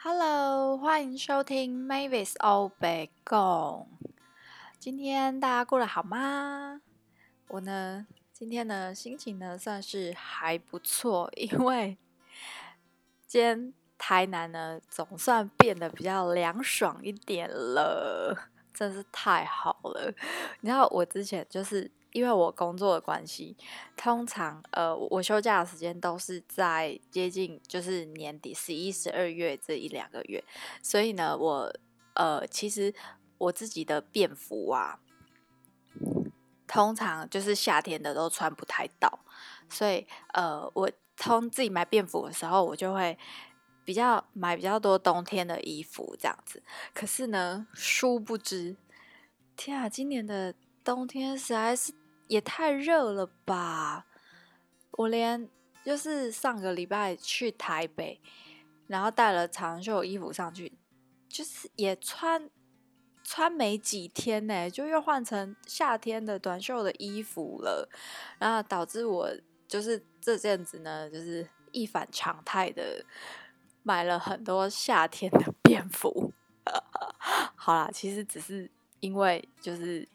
Hello，欢迎收听 Mavis 欧北共。今天大家过得好吗？我呢，今天呢心情呢算是还不错，因为今天台南呢总算变得比较凉爽一点了，真是太好了。你知道我之前就是。因为我工作的关系，通常呃，我休假的时间都是在接近就是年底十一、十二月这一两个月，所以呢，我呃，其实我自己的便服啊，通常就是夏天的都穿不太到，所以呃，我通自己买便服的时候，我就会比较买比较多冬天的衣服这样子。可是呢，殊不知，天啊，今年的。冬天实在是也太热了吧！我连就是上个礼拜去台北，然后带了长袖衣服上去，就是也穿穿没几天呢，就又换成夏天的短袖的衣服了，然后导致我就是这阵子呢，就是一反常态的买了很多夏天的 便服。好啦，其实只是因为就是。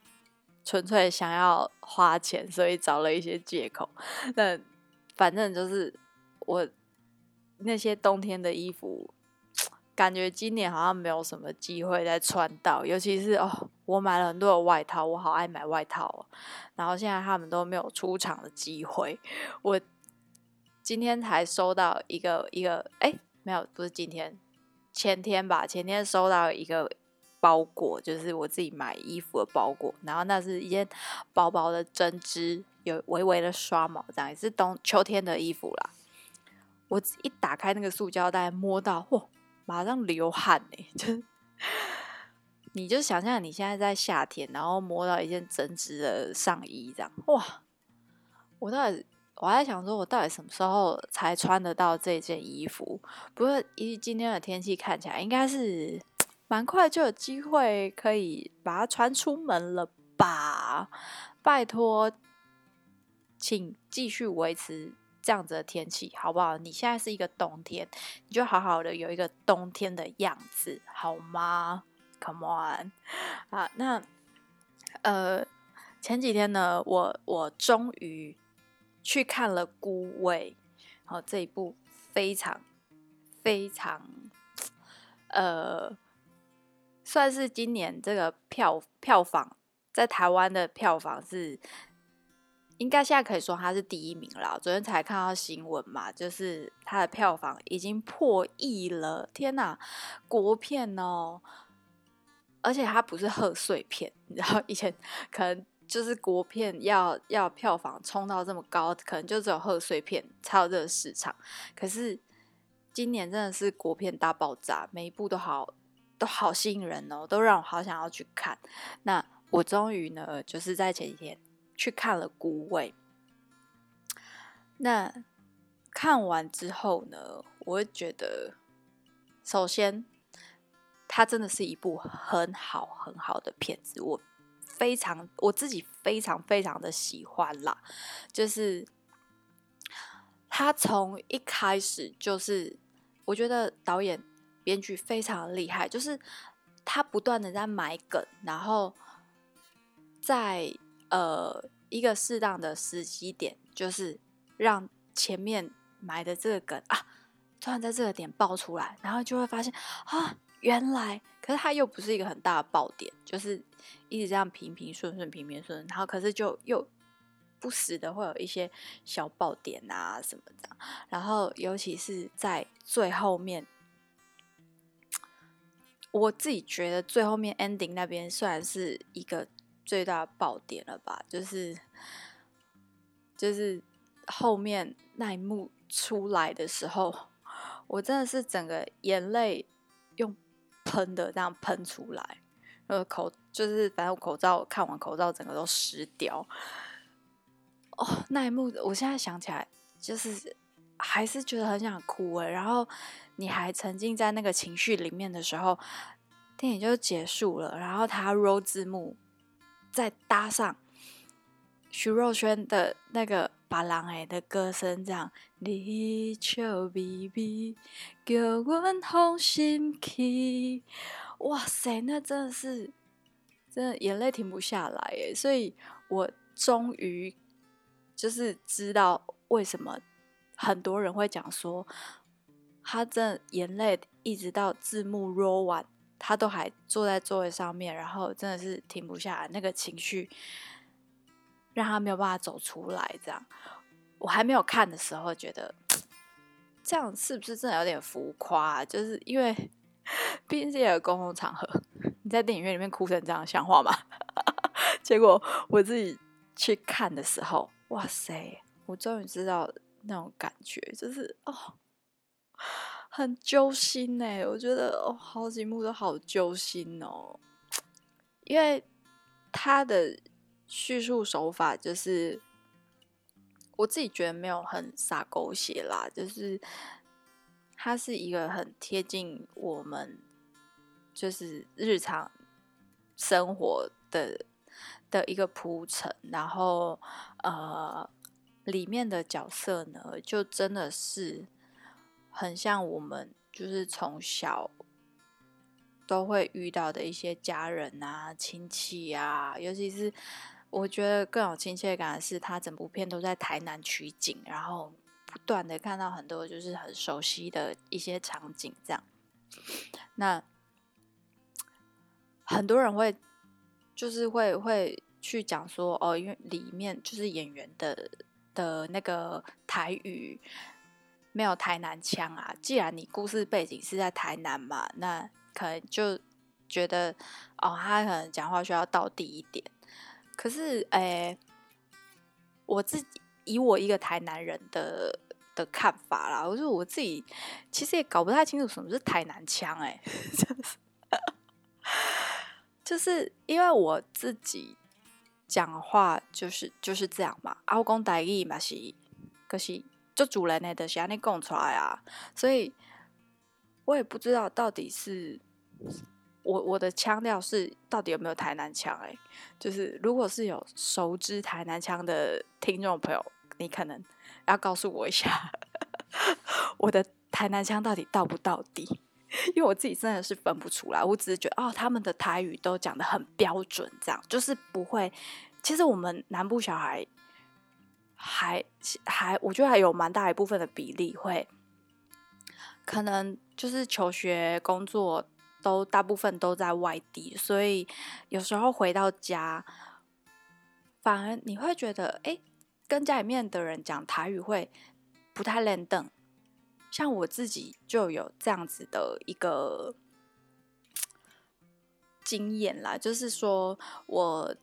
纯粹想要花钱，所以找了一些借口。那反正就是我那些冬天的衣服，感觉今年好像没有什么机会再穿到。尤其是哦，我买了很多的外套，我好爱买外套哦。然后现在他们都没有出场的机会。我今天才收到一个一个，哎，没有，不是今天，前天吧，前天收到一个。包裹就是我自己买衣服的包裹，然后那是一件薄薄的针织，有微微的刷毛，这样也是冬秋天的衣服啦。我一打开那个塑胶袋，摸到，哇，马上流汗呢！就 你就想象你现在在夏天，然后摸到一件针织的上衣，这样哇！我到底我还在想说，我到底什么时候才穿得到这件衣服？不过一今天的天气看起来，应该是。蛮快就有机会可以把它穿出门了吧？拜托，请继续维持这样子的天气，好不好？你现在是一个冬天，你就好好的有一个冬天的样子，好吗？Come on 啊！那呃，前几天呢，我我终于去看了《孤味》，好，这一部非常非常呃。算是今年这个票票房在台湾的票房是，应该现在可以说它是第一名了。昨天才看到新闻嘛，就是它的票房已经破亿了。天哪，国片哦！而且它不是贺岁片，你知道以前可能就是国片要要票房冲到这么高，可能就只有贺岁片才有这个市场。可是今年真的是国片大爆炸，每一部都好。都好吸引人哦，都让我好想要去看。那我终于呢，就是在前几天去看了《孤味》。那看完之后呢，我会觉得，首先，它真的是一部很好很好的片子，我非常我自己非常非常的喜欢啦。就是他从一开始就是，我觉得导演。编剧非常厉害，就是他不断的在埋梗，然后在呃一个适当的时机点，就是让前面埋的这个梗啊，突然在这个点爆出来，然后就会发现啊，原来，可是他又不是一个很大的爆点，就是一直这样平平顺顺，平平顺顺，然后可是就又不时的会有一些小爆点啊什么的，然后尤其是在最后面。我自己觉得最后面 ending 那边算是一个最大爆点了吧，就是就是后面那一幕出来的时候，我真的是整个眼泪用喷的这样喷出来，呃口就是反正我口罩看完口罩整个都湿掉。哦，那一幕我现在想起来就是还是觉得很想哭诶，然后。你还沉浸在那个情绪里面的时候，电影就结束了。然后他 roll 字幕，再搭上徐若瑄的那个别人诶的歌声，这样你笑咪咪，叫阮放心去。哇塞，那真的是，真的眼泪停不下来耶！所以我终于就是知道为什么很多人会讲说，他真的眼泪一直到字幕 roll 完，他都还坐在座位上面，然后真的是停不下来，那个情绪让他没有办法走出来。这样，我还没有看的时候觉得，这样是不是真的有点浮夸？就是因为毕竟是一个公共场合，你在电影院里面哭成这样，像话吗？结果我自己去看的时候，哇塞！我终于知道那种感觉，就是哦。很揪心呢，我觉得哦，好几幕都好揪心哦，因为他的叙述手法就是我自己觉得没有很洒狗血啦，就是他是一个很贴近我们就是日常生活的的一个铺陈，然后呃，里面的角色呢，就真的是。很像我们就是从小都会遇到的一些家人啊、亲戚啊，尤其是我觉得更有亲切感的是，他整部片都在台南取景，然后不断的看到很多就是很熟悉的一些场景，这样。那很多人会就是会会去讲说，哦，因为里面就是演员的的那个台语。没有台南腔啊！既然你故事背景是在台南嘛，那可能就觉得哦，他可能讲话需要道地一点。可是，诶，我自己以我一个台南人的的看法啦，我说我自己其实也搞不太清楚什么是台南腔，诶，就是因为我自己讲话就是就是这样嘛，啊，我讲台语嘛是，可是。就主人呢的是安尼讲出来啊，所以我也不知道到底是我我的腔调是到底有没有台南腔哎，就是如果是有熟知台南腔的听众朋友，你可能要告诉我一下，我的台南腔到底到不到底？因为我自己真的是分不出来，我只是觉得哦，他们的台语都讲得很标准，这样就是不会。其实我们南部小孩。还还，我觉得还有蛮大一部分的比例会，可能就是求学、工作都大部分都在外地，所以有时候回到家，反而你会觉得，哎，跟家里面的人讲台语会不太轮转。像我自己就有这样子的一个经验啦，就是说我。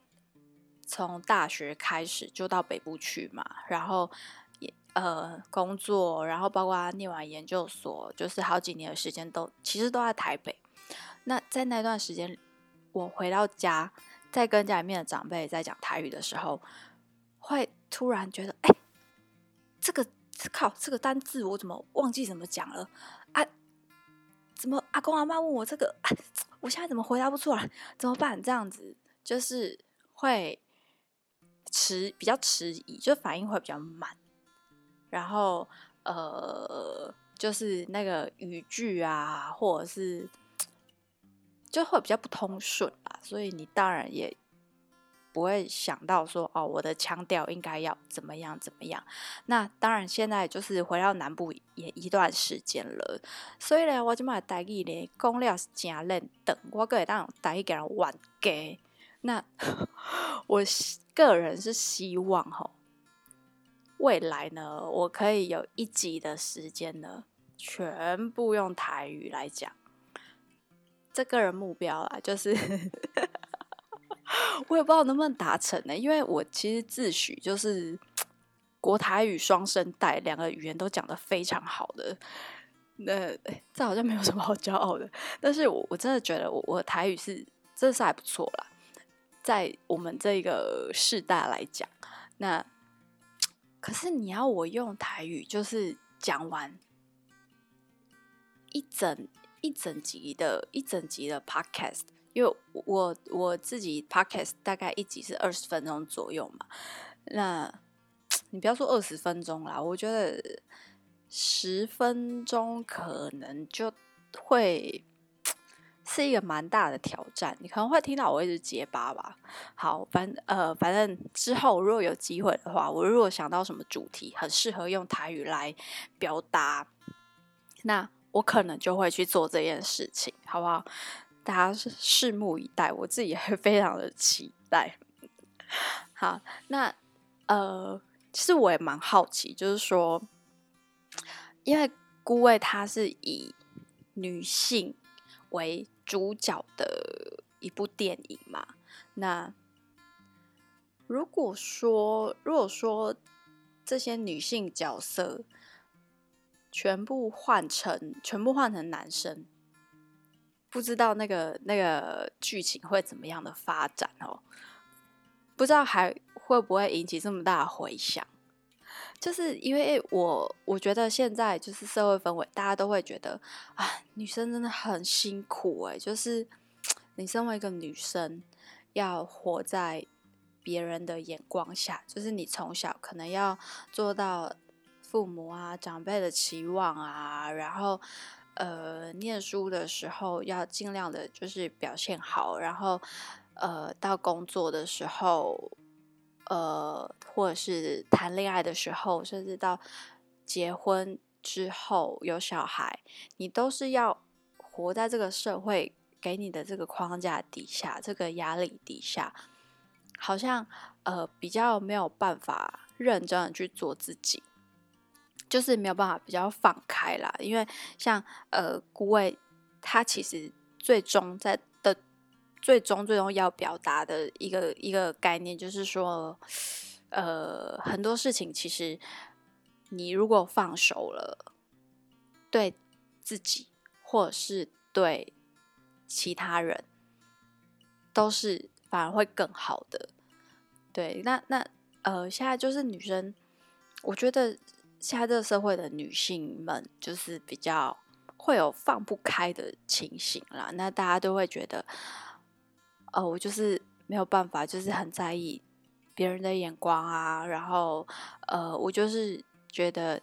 从大学开始就到北部去嘛，然后也呃工作，然后包括念完研究所，就是好几年的时间都其实都在台北。那在那段时间，我回到家，在跟家里面的长辈在讲台语的时候，会突然觉得，哎，这个靠这个单字我怎么忘记怎么讲了啊？怎么阿公阿妈问我这个，啊，我现在怎么回答不出来？怎么办？这样子就是会。迟比较迟疑，就反应会比较慢，然后呃，就是那个语句啊，或者是就会比较不通顺啊，所以你当然也不会想到说哦，我的腔调应该要怎么样怎么样。那当然，现在就是回到南部也一段时间了，所以呢，我就买台语呢，讲了是真认真，我可以当台语给人玩给。那 我个人是希望吼，未来呢，我可以有一集的时间呢，全部用台语来讲。这个人目标啊，就是 我也不知道能不能达成呢，因为我其实自诩就是 国台语双声带，两个语言都讲得非常好的。那这好像没有什么好骄傲的，但是我我真的觉得我我台语是真的是还不错啦。在我们这个世代来讲，那可是你要我用台语，就是讲完一整一整集的一整集的 podcast，因为我我自己 podcast 大概一集是二十分钟左右嘛，那你不要说二十分钟啦，我觉得十分钟可能就会是一个蛮大的挑战。你可能会听到我一直结巴吧。好，反呃，反正之后如果有机会的话，我如果想到什么主题很适合用台语来表达，那我可能就会去做这件事情，好不好？大家是拭目以待，我自己也非常的期待。好，那呃。其实我也蛮好奇，就是说，因为孤味它是以女性为主角的一部电影嘛，那如果说如果说这些女性角色全部换成全部换成男生，不知道那个那个剧情会怎么样的发展哦？不知道还会不会引起这么大的回响？就是因为我我觉得现在就是社会氛围，大家都会觉得啊，女生真的很辛苦诶，就是你身为一个女生，要活在别人的眼光下，就是你从小可能要做到父母啊长辈的期望啊，然后呃念书的时候要尽量的就是表现好，然后呃到工作的时候。呃，或者是谈恋爱的时候，甚至到结婚之后有小孩，你都是要活在这个社会给你的这个框架底下，这个压力底下，好像呃比较没有办法认真的去做自己，就是没有办法比较放开啦。因为像呃孤味，他其实最终在的。最终，最终要表达的一个一个概念，就是说，呃，很多事情其实你如果放手了，对自己或者是对其他人，都是反而会更好的。对，那那呃，现在就是女生，我觉得现在这个社会的女性们，就是比较会有放不开的情形啦。那大家都会觉得。哦，我就是没有办法，就是很在意别人的眼光啊。然后，呃，我就是觉得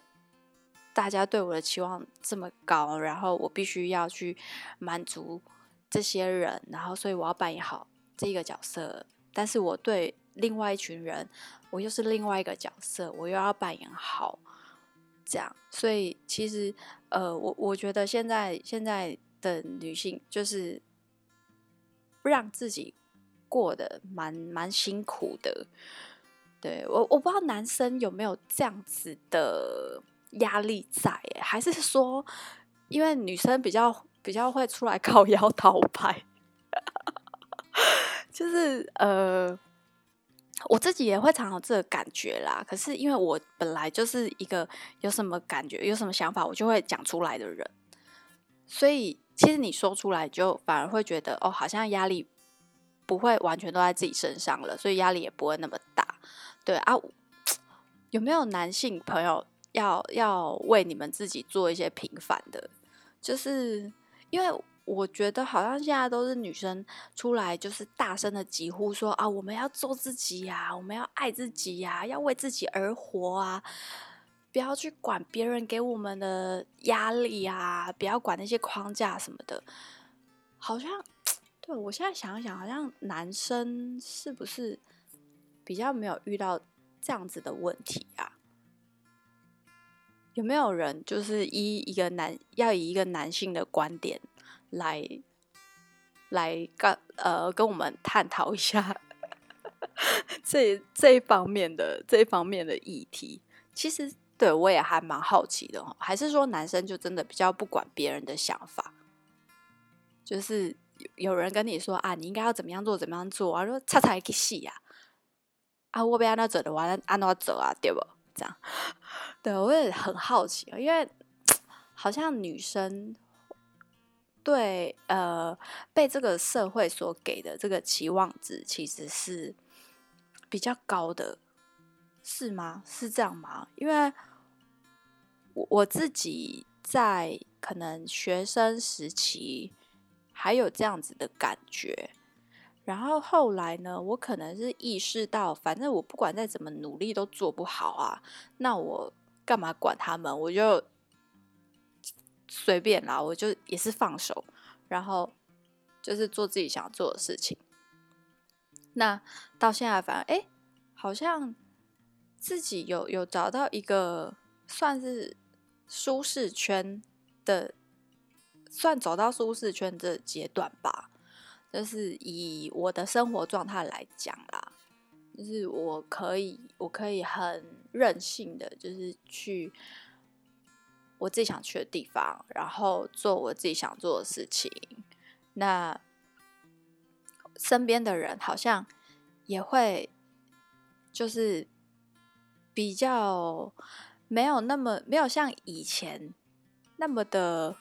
大家对我的期望这么高，然后我必须要去满足这些人，然后所以我要扮演好这个角色。但是我对另外一群人，我又是另外一个角色，我又要扮演好这样。所以其实，呃，我我觉得现在现在的女性就是。让自己过得蛮蛮辛苦的，对，我我不知道男生有没有这样子的压力在，还是说因为女生比较比较会出来 靠腰 讨拍，就是呃，我自己也会常有这个感觉啦。可是因为我本来就是一个有什么感觉、有什么想法，我就会讲出来的人，所以。其实你说出来，就反而会觉得哦，好像压力不会完全都在自己身上了，所以压力也不会那么大。对啊，有没有男性朋友要要为你们自己做一些平反的？就是因为我觉得好像现在都是女生出来，就是大声的疾呼说啊，我们要做自己呀，我们要爱自己呀，要为自己而活啊。不要去管别人给我们的压力啊！不要管那些框架什么的。好像，对，我现在想一想，好像男生是不是比较没有遇到这样子的问题啊？有没有人就是以一个男要以一个男性的观点来来跟呃跟我们探讨一下 这这一方面的这一方面的议题？其实。对，我也还蛮好奇的哦，还是说男生就真的比较不管别人的想法？就是有人跟你说啊，你应该要怎么样做，怎么样做啊？说擦擦一个戏呀，啊，我被按照走的，完了按照走啊，对不？这样，对，我也很好奇，因为 好像女生对呃被这个社会所给的这个期望值其实是比较高的。是吗？是这样吗？因为我我自己在可能学生时期还有这样子的感觉，然后后来呢，我可能是意识到，反正我不管再怎么努力都做不好啊，那我干嘛管他们？我就随便啦，我就也是放手，然后就是做自己想做的事情。那到现在，反而哎，好像自己有有找到一个算是舒适圈的，算走到舒适圈的阶段吧。就是以我的生活状态来讲啦，就是我可以，我可以很任性的，就是去我自己想去的地方，然后做我自己想做的事情。那身边的人好像也会，就是比较没有那么没有像以前那么的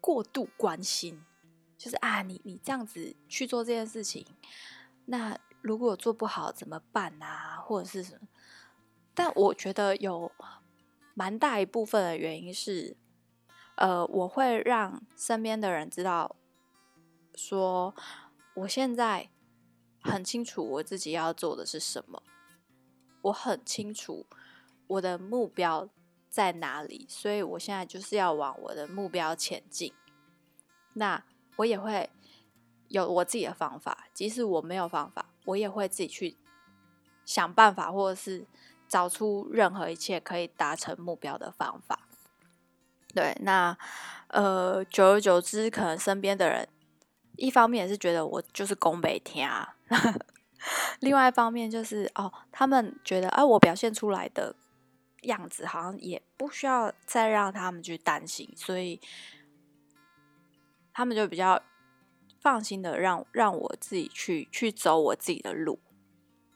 过度关心。就是啊，你你这样子去做这件事情，那如果做不好怎么办啊？或者是什么？但我觉得有蛮大一部分的原因是，呃，我会让身边的人知道，说我现在很清楚我自己要做的是什么，我很清楚我的目标在哪里，所以我现在就是要往我的目标前进。那。我也会有我自己的方法，即使我没有方法，我也会自己去想办法，或者是找出任何一切可以达成目标的方法。对，那呃，久而久之，可能身边的人一方面也是觉得我就是宫北天啊，另外一方面就是哦，他们觉得啊，我表现出来的样子好像也不需要再让他们去担心，所以。他们就比较放心的让让我自己去去走我自己的路，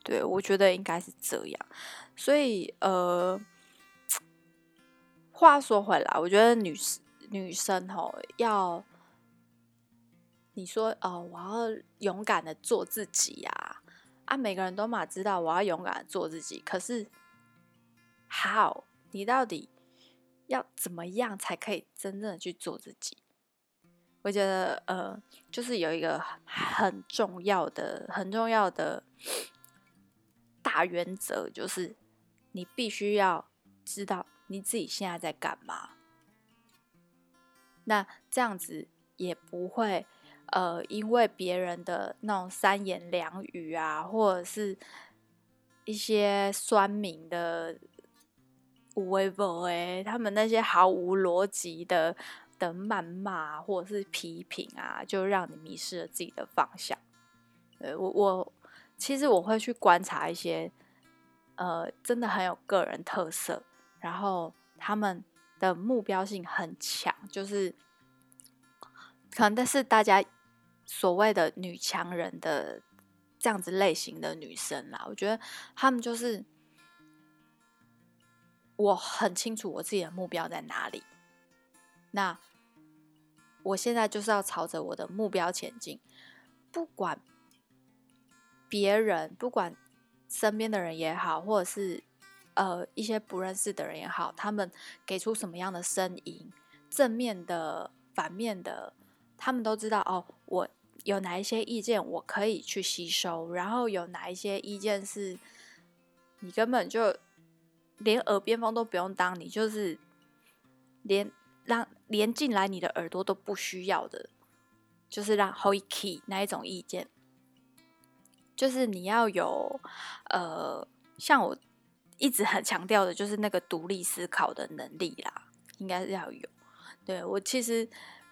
对，我觉得应该是这样。所以呃，话说回来，我觉得女女生吼要你说哦、我要勇敢的做自己呀啊，每个人都嘛知道我要勇敢的做自己，可是 how 你到底要怎么样才可以真正的去做自己？我觉得，呃，就是有一个很重要的、很重要的大原则，就是你必须要知道你自己现在在干嘛。那这样子也不会，呃，因为别人的那种三言两语啊，或者是一些酸民的无微博诶，他们那些毫无逻辑的。的谩骂或者是批评啊，就让你迷失了自己的方向。呃，我我其实我会去观察一些，呃，真的很有个人特色，然后他们的目标性很强，就是可能但是大家所谓的女强人的这样子类型的女生啦，我觉得他们就是我很清楚我自己的目标在哪里，那。我现在就是要朝着我的目标前进，不管别人，不管身边的人也好，或者是呃一些不认识的人也好，他们给出什么样的声音，正面的、反面的，他们都知道哦。我有哪一些意见我可以去吸收，然后有哪一些意见是你根本就连耳边风都不用当，你就是连。让连进来你的耳朵都不需要的，就是让 hold key 那一种意见，就是你要有呃，像我一直很强调的，就是那个独立思考的能力啦，应该是要有。对，我其实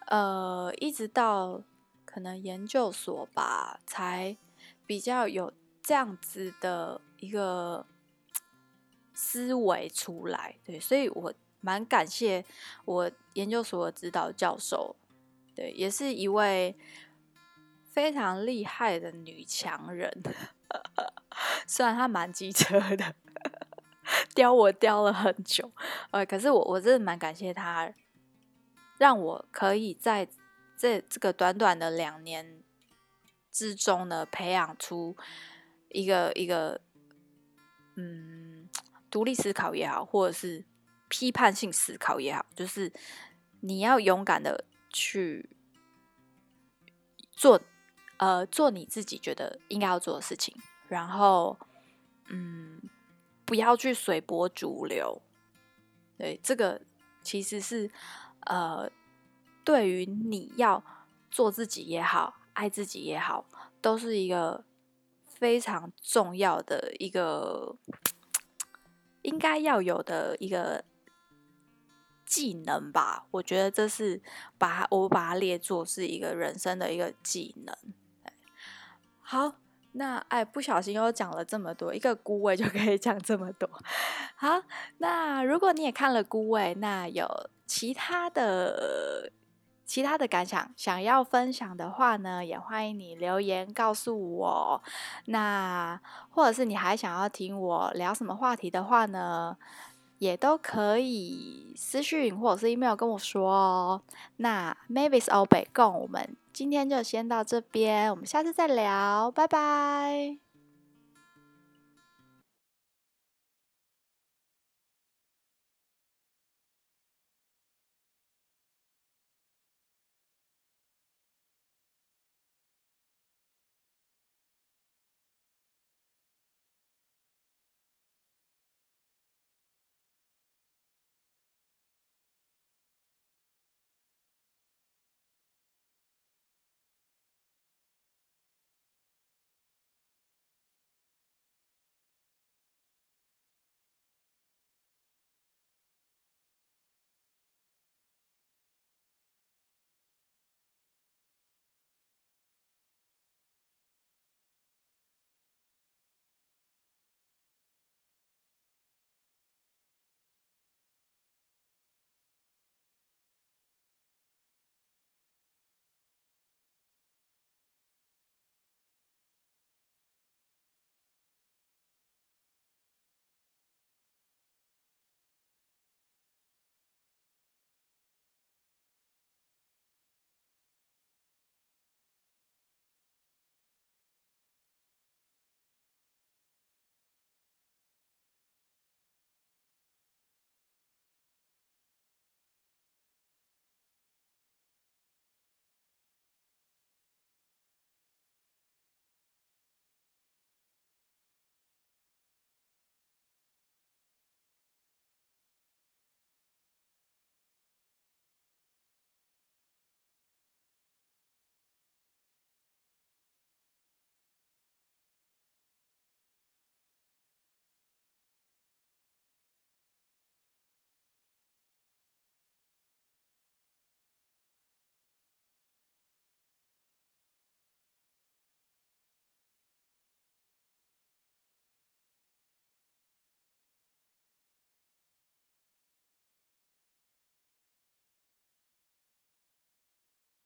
呃，一直到可能研究所吧，才比较有这样子的一个思维出来。对，所以我。蛮感谢我研究所的指导教授，对，也是一位非常厉害的女强人。虽然她蛮机车的，刁我刁了很久，呃，可是我我真的蛮感谢她，让我可以在这这个短短的两年之中呢，培养出一个一个嗯，独立思考也好，或者是。批判性思考也好，就是你要勇敢的去做呃，做你自己觉得应该要做的事情，然后，嗯，不要去随波逐流。对，这个其实是，呃，对于你要做自己也好，爱自己也好，都是一个非常重要的一个应该要有的一个技能吧。我觉得这是把我把它列作是一个人生的一个技能。好，那哎，不小心又讲了这么多，一个孤位就可以讲这么多。好，那如果你也看了孤位，那有其他的其他的感想想要分享的话呢，也欢迎你留言告诉我。那或者是你还想要听我聊什么话题的话呢，也都可以私讯或者是 email 跟我说哦。那 Mavis 欧北共我们。今天就先到这边，我们下次再聊，拜拜。